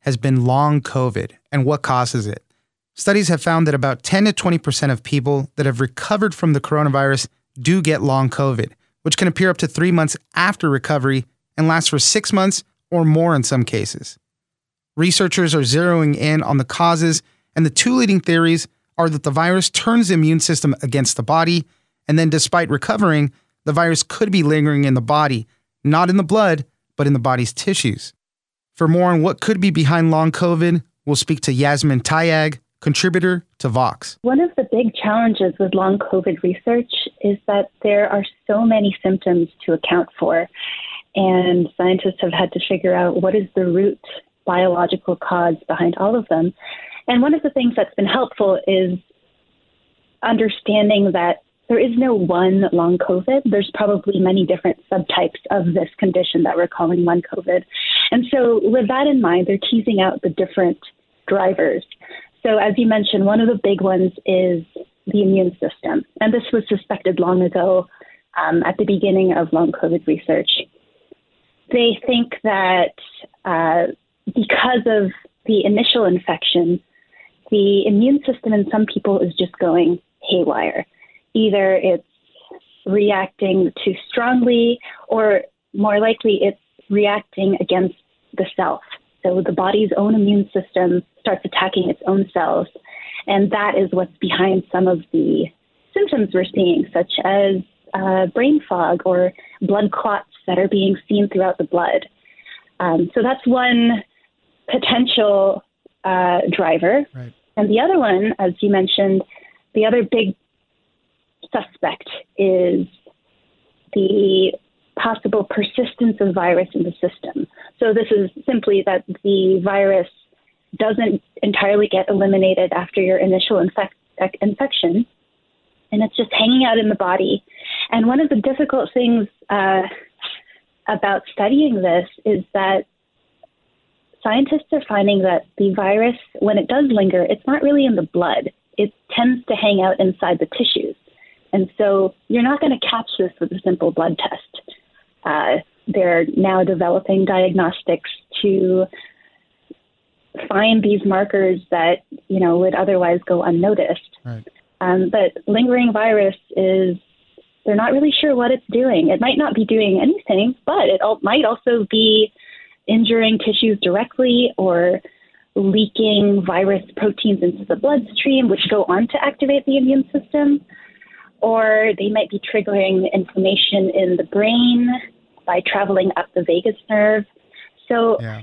has been long COVID and what causes it. Studies have found that about 10 to 20% of people that have recovered from the coronavirus do get long COVID, which can appear up to three months after recovery and last for six months or more in some cases. Researchers are zeroing in on the causes, and the two leading theories are that the virus turns the immune system against the body, and then despite recovering, the virus could be lingering in the body, not in the blood, but in the body's tissues. For more on what could be behind long COVID, we'll speak to Yasmin Tayag, contributor to Vox. One of the big challenges with long COVID research is that there are so many symptoms to account for. And scientists have had to figure out what is the root biological cause behind all of them. And one of the things that's been helpful is understanding that there is no one long COVID. There's probably many different subtypes of this condition that we're calling long COVID. And so, with that in mind, they're teasing out the different drivers. So, as you mentioned, one of the big ones is the immune system. And this was suspected long ago um, at the beginning of long COVID research. They think that uh, because of the initial infection, the immune system in some people is just going haywire either it's reacting too strongly or more likely it's reacting against the self. So the body's own immune system starts attacking its own cells. And that is what's behind some of the symptoms we're seeing, such as uh, brain fog or blood clots that are being seen throughout the blood. Um, so that's one potential uh, driver. Right. And the other one, as you mentioned, the other big suspect is the possible persistence of virus in the system. So this is simply that the virus doesn't entirely get eliminated after your initial infect- infection, and it's just hanging out in the body. And one of the difficult things uh, about studying this is that scientists are finding that the virus, when it does linger, it's not really in the blood. It tends to hang out inside the tissues. And so you're not going to catch this with a simple blood test. Uh, they're now developing diagnostics to find these markers that you know would otherwise go unnoticed. Right. Um, but lingering virus is they're not really sure what it's doing. It might not be doing anything, but it al- might also be injuring tissues directly or leaking virus proteins into the bloodstream, which go on to activate the immune system or they might be triggering inflammation in the brain by traveling up the vagus nerve. So yeah.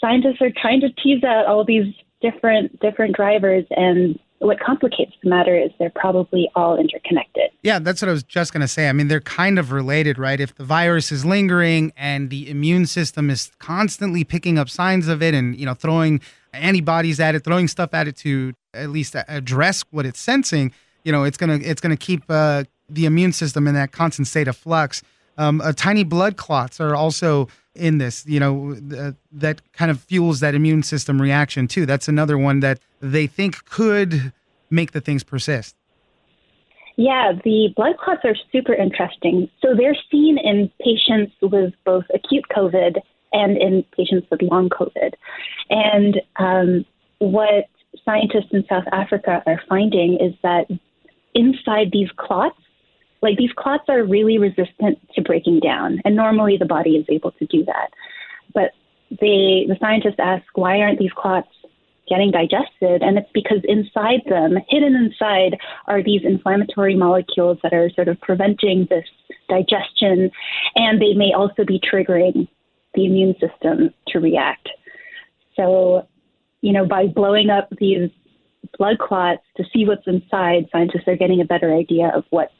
scientists are trying to tease out all these different different drivers and what complicates the matter is they're probably all interconnected. Yeah, that's what I was just going to say. I mean, they're kind of related, right? If the virus is lingering and the immune system is constantly picking up signs of it and, you know, throwing antibodies at it, throwing stuff at it to at least address what it's sensing, you know it's gonna it's gonna keep uh, the immune system in that constant state of flux. Um, uh, tiny blood clots are also in this. You know uh, that kind of fuels that immune system reaction too. That's another one that they think could make the things persist. Yeah, the blood clots are super interesting. So they're seen in patients with both acute COVID and in patients with long COVID. And um, what scientists in South Africa are finding is that inside these clots, like these clots are really resistant to breaking down, and normally the body is able to do that. But they, the scientists ask, why aren't these clots getting digested? And it's because inside them, hidden inside, are these inflammatory molecules that are sort of preventing this digestion, and they may also be triggering the immune system to react. So, you know, by blowing up these blood clots to see what's inside, scientists are getting a better idea of what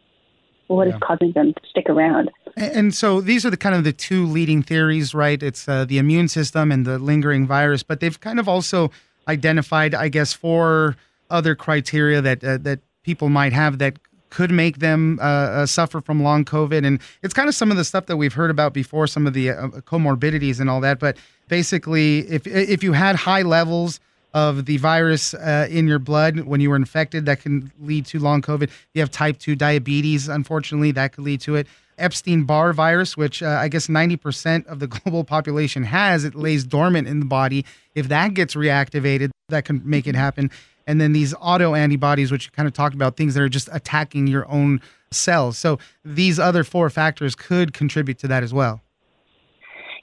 what yeah. is causing them to stick around. And so these are the kind of the two leading theories, right? It's uh, the immune system and the lingering virus, but they've kind of also identified, I guess, four other criteria that uh, that people might have that could make them uh, uh, suffer from long COVID. And it's kind of some of the stuff that we've heard about before, some of the uh, comorbidities and all that. But basically, if if you had high levels of the virus uh, in your blood when you were infected, that can lead to long COVID. You have type two diabetes, unfortunately, that could lead to it. Epstein Barr virus, which uh, I guess 90% of the global population has, it lays dormant in the body. If that gets reactivated, that can make it happen and then these auto antibodies, which you kind of talked about, things that are just attacking your own cells. So these other four factors could contribute to that as well.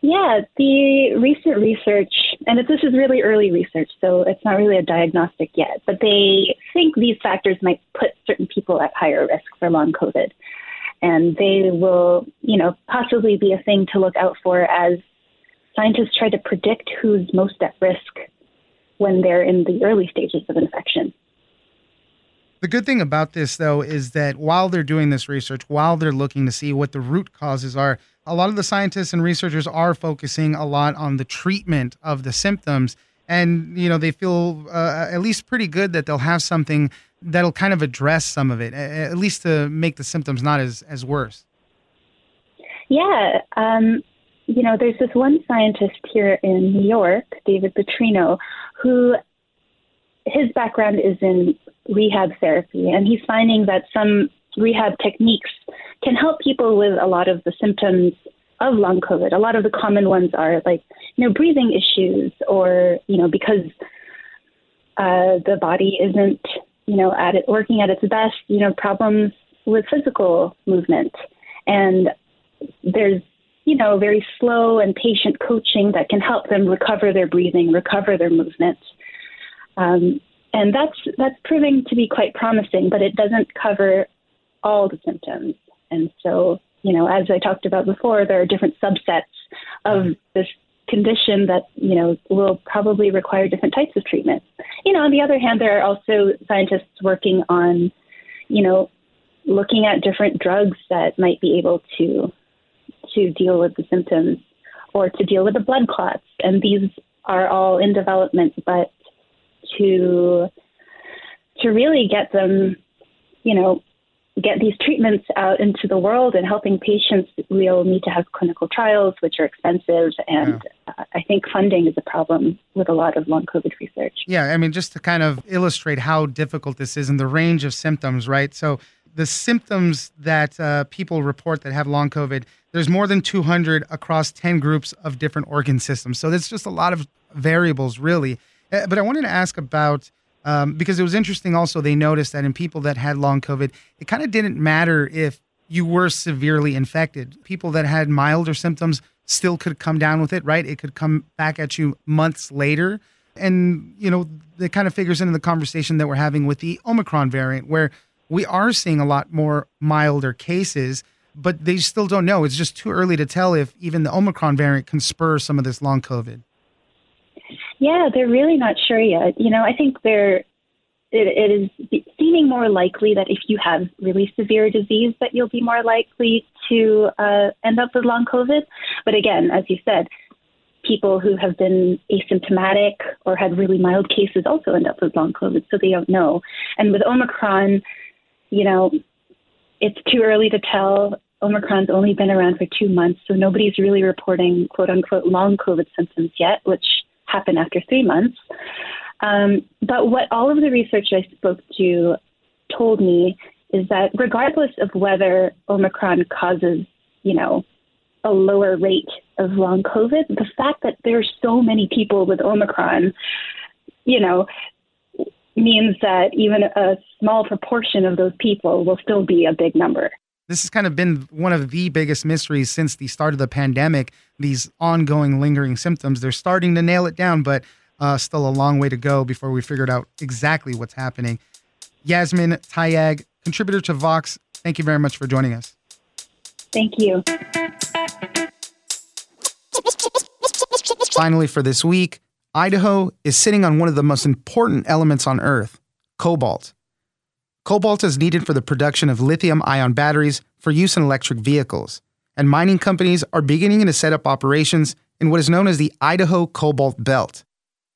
Yeah, the recent research, and this is really early research, so it's not really a diagnostic yet, but they think these factors might put certain people at higher risk for long COVID. And they will, you know, possibly be a thing to look out for as scientists try to predict who's most at risk when they're in the early stages of infection. The good thing about this, though, is that while they're doing this research, while they're looking to see what the root causes are, a lot of the scientists and researchers are focusing a lot on the treatment of the symptoms. And, you know, they feel uh, at least pretty good that they'll have something that'll kind of address some of it, at least to make the symptoms not as, as worse. Yeah. Um, you know, there's this one scientist here in New York, David Putrino, who his background is in rehab therapy, and he's finding that some rehab techniques can help people with a lot of the symptoms of long COVID. A lot of the common ones are like, you know, breathing issues, or you know, because uh, the body isn't, you know, at it working at its best. You know, problems with physical movement, and there's you know, very slow and patient coaching that can help them recover their breathing, recover their movement. Um, and that's that's proving to be quite promising, but it doesn't cover all the symptoms. And so, you know, as I talked about before, there are different subsets of mm-hmm. this condition that you know will probably require different types of treatment. You know, on the other hand, there are also scientists working on, you know, looking at different drugs that might be able to to deal with the symptoms or to deal with the blood clots. And these are all in development, but to to really get them, you know, get these treatments out into the world and helping patients, we'll need to have clinical trials, which are expensive. And yeah. I think funding is a problem with a lot of long COVID research. Yeah. I mean, just to kind of illustrate how difficult this is and the range of symptoms, right? So the symptoms that uh, people report that have long COVID, there's more than 200 across 10 groups of different organ systems. So there's just a lot of variables, really. Uh, but I wanted to ask about um, because it was interesting. Also, they noticed that in people that had long COVID, it kind of didn't matter if you were severely infected. People that had milder symptoms still could come down with it, right? It could come back at you months later. And, you know, it kind of figures into the conversation that we're having with the Omicron variant, where we are seeing a lot more milder cases, but they still don't know. It's just too early to tell if even the Omicron variant can spur some of this long COVID. Yeah, they're really not sure yet. You know, I think they're it, it is seeming more likely that if you have really severe disease, that you'll be more likely to uh, end up with long COVID. But again, as you said, people who have been asymptomatic or had really mild cases also end up with long COVID, so they don't know. And with Omicron, you know, it's too early to tell. Omicron's only been around for two months, so nobody's really reporting quote unquote long COVID symptoms yet, which happen after three months. Um, but what all of the research I spoke to told me is that regardless of whether Omicron causes, you know, a lower rate of long COVID, the fact that there's so many people with Omicron, you know, means that even a small proportion of those people will still be a big number. This has kind of been one of the biggest mysteries since the start of the pandemic. These ongoing, lingering symptoms. They're starting to nail it down, but uh, still a long way to go before we figured out exactly what's happening. Yasmin Tayag, contributor to Vox, thank you very much for joining us. Thank you. Finally, for this week, Idaho is sitting on one of the most important elements on Earth cobalt. Cobalt is needed for the production of lithium ion batteries for use in electric vehicles. and mining companies are beginning to set up operations in what is known as the Idaho Cobalt Belt.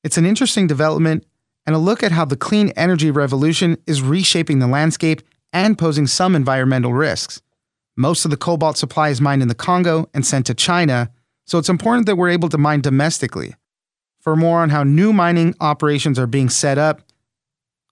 It's an interesting development and a look at how the clean energy revolution is reshaping the landscape and posing some environmental risks. Most of the cobalt supply is mined in the Congo and sent to China, so it's important that we're able to mine domestically. For more on how new mining operations are being set up,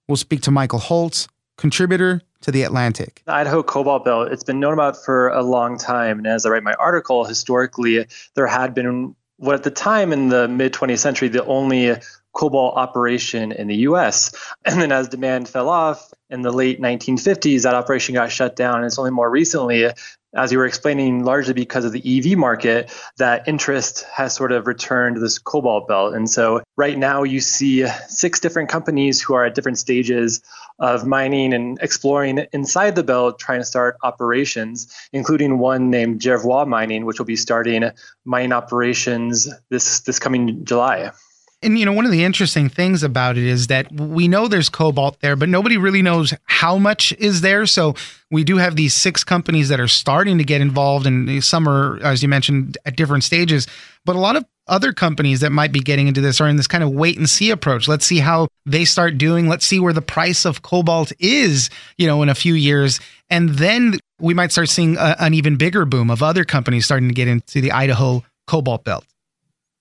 we'll speak to Michael Holtz, contributor to The Atlantic. The Idaho Cobalt Belt, it's been known about for a long time. And as I write my article, historically, there had been what at the time in the mid 20th century, the only cobalt operation in the US. And then as demand fell off in the late 1950s, that operation got shut down. And it's only more recently as you were explaining, largely because of the EV market, that interest has sort of returned to this cobalt belt. And so right now you see six different companies who are at different stages of mining and exploring inside the belt, trying to start operations, including one named Jervois Mining, which will be starting mining operations this this coming July. And you know, one of the interesting things about it is that we know there's cobalt there, but nobody really knows how much is there. So we do have these six companies that are starting to get involved, and some are, as you mentioned, at different stages. But a lot of other companies that might be getting into this are in this kind of wait and see approach. Let's see how they start doing. Let's see where the price of cobalt is, you know, in a few years. And then we might start seeing a, an even bigger boom of other companies starting to get into the Idaho cobalt belt.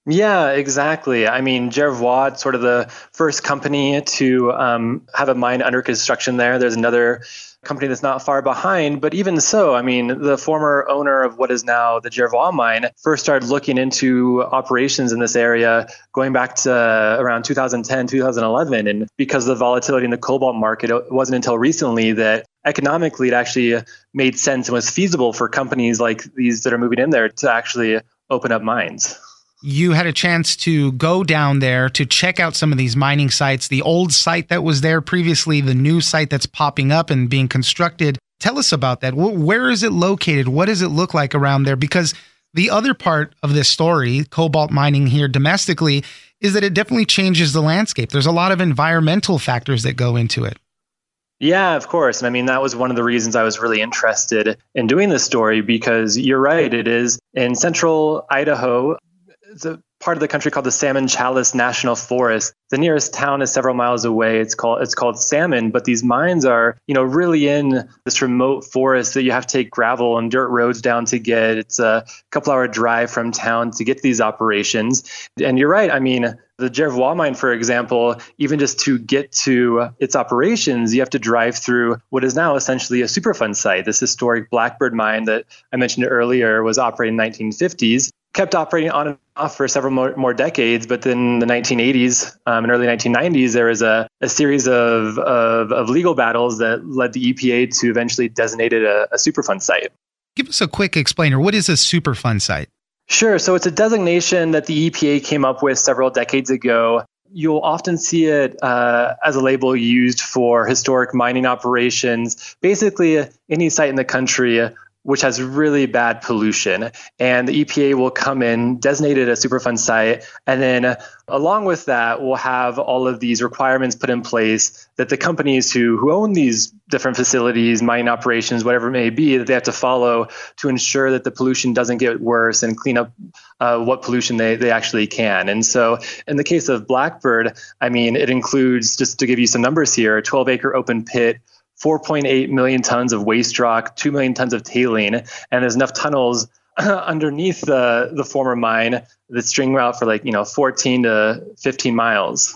Yeah, exactly. I mean, Jervois, sort of the first company to um, have a mine under construction there. There's another company that's not far behind. But even so, I mean, the former owner of what is now the Jervois mine first started looking into operations in this area going back to around 2010, 2011. And because of the volatility in the cobalt market, it wasn't until recently that economically it actually made sense and was feasible for companies like these that are moving in there to actually open up mines you had a chance to go down there to check out some of these mining sites, the old site that was there previously, the new site that's popping up and being constructed. Tell us about that. Where is it located? What does it look like around there? Because the other part of this story, cobalt mining here domestically, is that it definitely changes the landscape. There's a lot of environmental factors that go into it. Yeah, of course. And I mean, that was one of the reasons I was really interested in doing this story because you're right. It is in central Idaho it's a part of the country called the Salmon Challis National Forest. The nearest town is several miles away. It's called it's called Salmon, but these mines are, you know, really in this remote forest that you have to take gravel and dirt roads down to get. It's a couple hour drive from town to get to these operations. And you're right. I mean, the Jervois mine, for example, even just to get to its operations, you have to drive through what is now essentially a Superfund site. This historic Blackbird mine that I mentioned earlier was operating in the 1950s kept operating on and off for several more, more decades. But then in the 1980s um, and early 1990s, there was a, a series of, of, of, legal battles that led the EPA to eventually designate it a, a Superfund site. Give us a quick explainer. What is a Superfund site? Sure. So it's a designation that the EPA came up with several decades ago. You'll often see it uh, as a label used for historic mining operations. Basically, any site in the country which has really bad pollution. And the EPA will come in, designate it a Superfund site, and then along with that, we'll have all of these requirements put in place that the companies who, who own these different facilities, mining operations, whatever it may be, that they have to follow to ensure that the pollution doesn't get worse and clean up uh, what pollution they, they actually can. And so in the case of Blackbird, I mean, it includes, just to give you some numbers here, a 12 acre open pit 4.8 million tons of waste rock, 2 million tons of tailing, and there's enough tunnels underneath the, the former mine that string route for like, you know, 14 to 15 miles.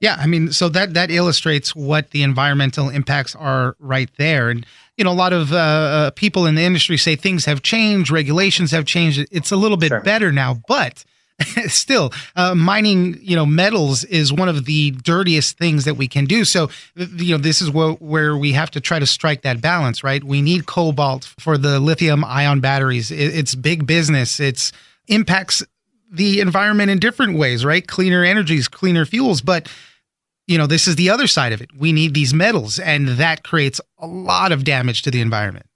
Yeah, I mean, so that that illustrates what the environmental impacts are right there. And you know, a lot of uh, uh people in the industry say things have changed, regulations have changed. It's a little bit sure. better now, but still uh, mining you know metals is one of the dirtiest things that we can do. So you know this is where, we have to try to strike that balance right? We need cobalt for the lithium ion batteries. It, it's big business. It's impacts the environment in different ways right? Cleaner energies cleaner fuels but you know this is the other side of it. We need these metals and that creates a lot of damage to the environment.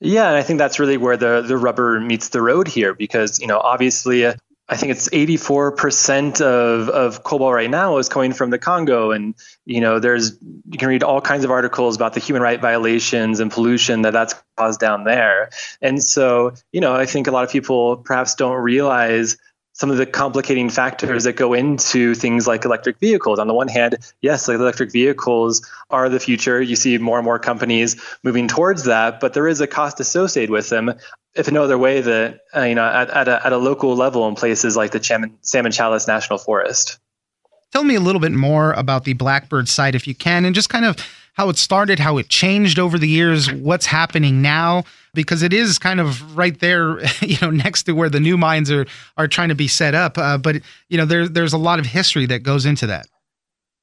Yeah, and I think that's really where the the rubber meets the road here, because you know obviously I think it's 84% of, of cobalt right now is coming from the Congo. And, you know, there's, you can read all kinds of articles about the human right violations and pollution that that's caused down there. And so, you know, I think a lot of people perhaps don't realize some of the complicating factors that go into things like electric vehicles. On the one hand, yes, electric vehicles are the future. You see more and more companies moving towards that, but there is a cost associated with them. If no other way, that uh, you know, at, at, a, at a local level in places like the Cham- Salmon Challis National Forest. Tell me a little bit more about the Blackbird site, if you can, and just kind of how it started, how it changed over the years, what's happening now, because it is kind of right there, you know, next to where the new mines are are trying to be set up. Uh, but you know, there, there's a lot of history that goes into that.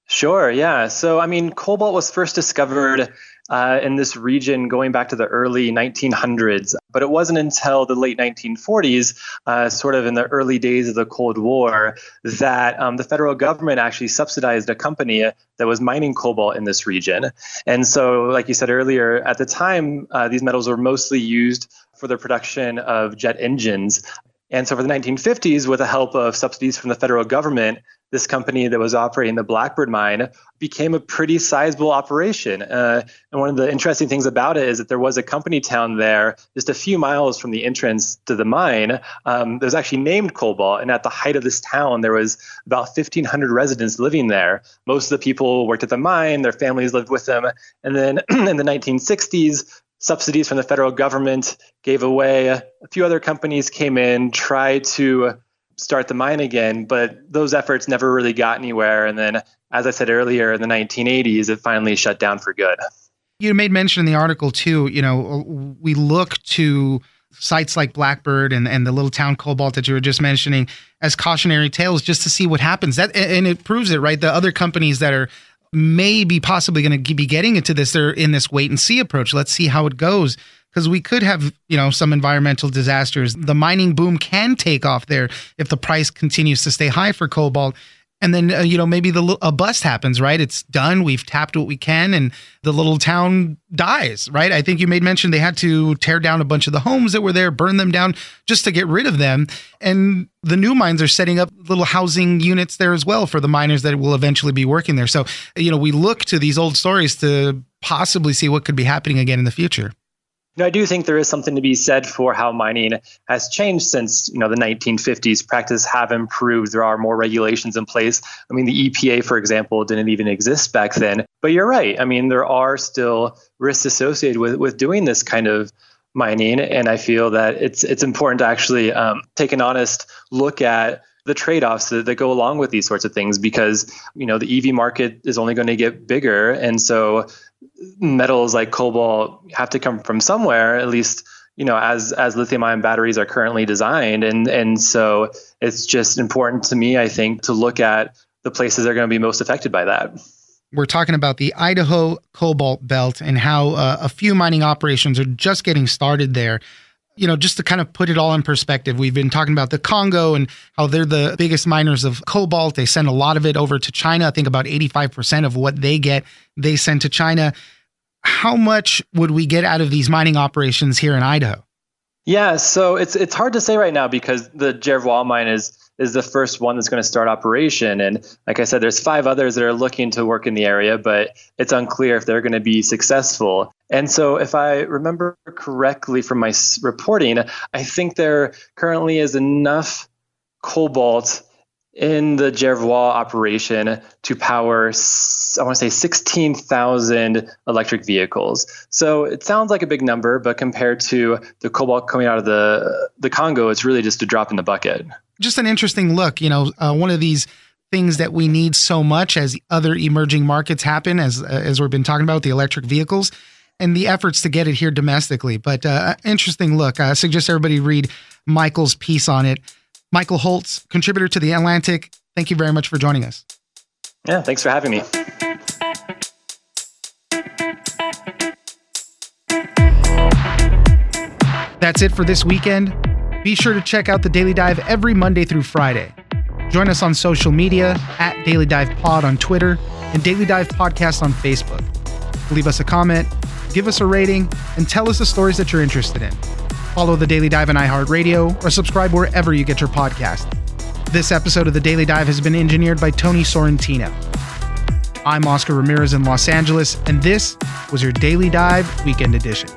Sure. Yeah. So, I mean, cobalt was first discovered uh, in this region going back to the early 1900s. But it wasn't until the late 1940s, uh, sort of in the early days of the Cold War, that um, the federal government actually subsidized a company that was mining cobalt in this region. And so, like you said earlier, at the time, uh, these metals were mostly used for the production of jet engines. And so, for the 1950s, with the help of subsidies from the federal government, this company that was operating the Blackbird mine became a pretty sizable operation. Uh, and one of the interesting things about it is that there was a company town there just a few miles from the entrance to the mine um, that was actually named Cobalt. And at the height of this town, there was about 1,500 residents living there. Most of the people worked at the mine, their families lived with them. And then in the 1960s, subsidies from the federal government gave away. A few other companies came in, tried to start the mine again, but those efforts never really got anywhere. And then, as I said earlier, in the 1980s, it finally shut down for good. You made mention in the article too. You know, we look to sites like Blackbird and, and the little town Cobalt that you were just mentioning as cautionary tales just to see what happens. That and it proves it, right? The other companies that are maybe possibly going to be getting into this, they're in this wait and see approach. Let's see how it goes because we could have you know some environmental disasters. The mining boom can take off there if the price continues to stay high for cobalt. And then uh, you know maybe the a bust happens right? It's done. We've tapped what we can and the little town dies right? I think you made mention they had to tear down a bunch of the homes that were there burn them down just to get rid of them. And the new mines are setting up little housing units there as well for the miners that will eventually be working there. So you know we look to these old stories to possibly see what could be happening again in the future you know, I do think there is something to be said for how mining has changed since you know the 1950s. Practices have improved. There are more regulations in place. I mean, the EPA, for example, didn't even exist back then. But you're right. I mean, there are still risks associated with with doing this kind of mining, and I feel that it's it's important to actually um, take an honest look at the trade-offs that, that, go along with these sorts of things because you know the EV market is only going to get bigger and so metals like cobalt have to come from somewhere at least you know as as lithium ion batteries are currently designed. And and so it's just important to me i think to look at the places that are going to be most affected by that. We're talking about the Idaho Cobalt Belt and how uh, a few mining operations are just getting started there you know, just to kind of put it all in perspective, we've been talking about the Congo and how they're the biggest miners of cobalt. They send a lot of it over to China. I think about 85% of what they get, they send to China. How much would we get out of these mining operations here in Idaho? Yeah, so it's it's hard to say right now because the Jervois mine is is the first one that's going to start operation. And like I said, there's five others that are looking to work in the area, but it's unclear if they're going to be successful. And so, if I remember correctly from my reporting, I think there currently is enough cobalt in the Jervois operation to power, I want to say 16,000 electric vehicles. So it sounds like a big number, but compared to the cobalt coming out of the, the Congo, it's really just a drop in the bucket. Just an interesting look. You know, uh, one of these things that we need so much as other emerging markets happen, as, as we've been talking about, the electric vehicles and the efforts to get it here domestically. But uh, interesting look. I suggest everybody read Michael's piece on it. Michael Holtz, contributor to The Atlantic, thank you very much for joining us. Yeah, thanks for having me. That's it for this weekend. Be sure to check out the Daily Dive every Monday through Friday. Join us on social media at Daily Dive Pod on Twitter and Daily Dive Podcast on Facebook. Leave us a comment, give us a rating, and tell us the stories that you're interested in. Follow the Daily Dive on iHeartRadio or subscribe wherever you get your podcast. This episode of The Daily Dive has been engineered by Tony Sorrentino. I'm Oscar Ramirez in Los Angeles, and this was your Daily Dive Weekend Edition.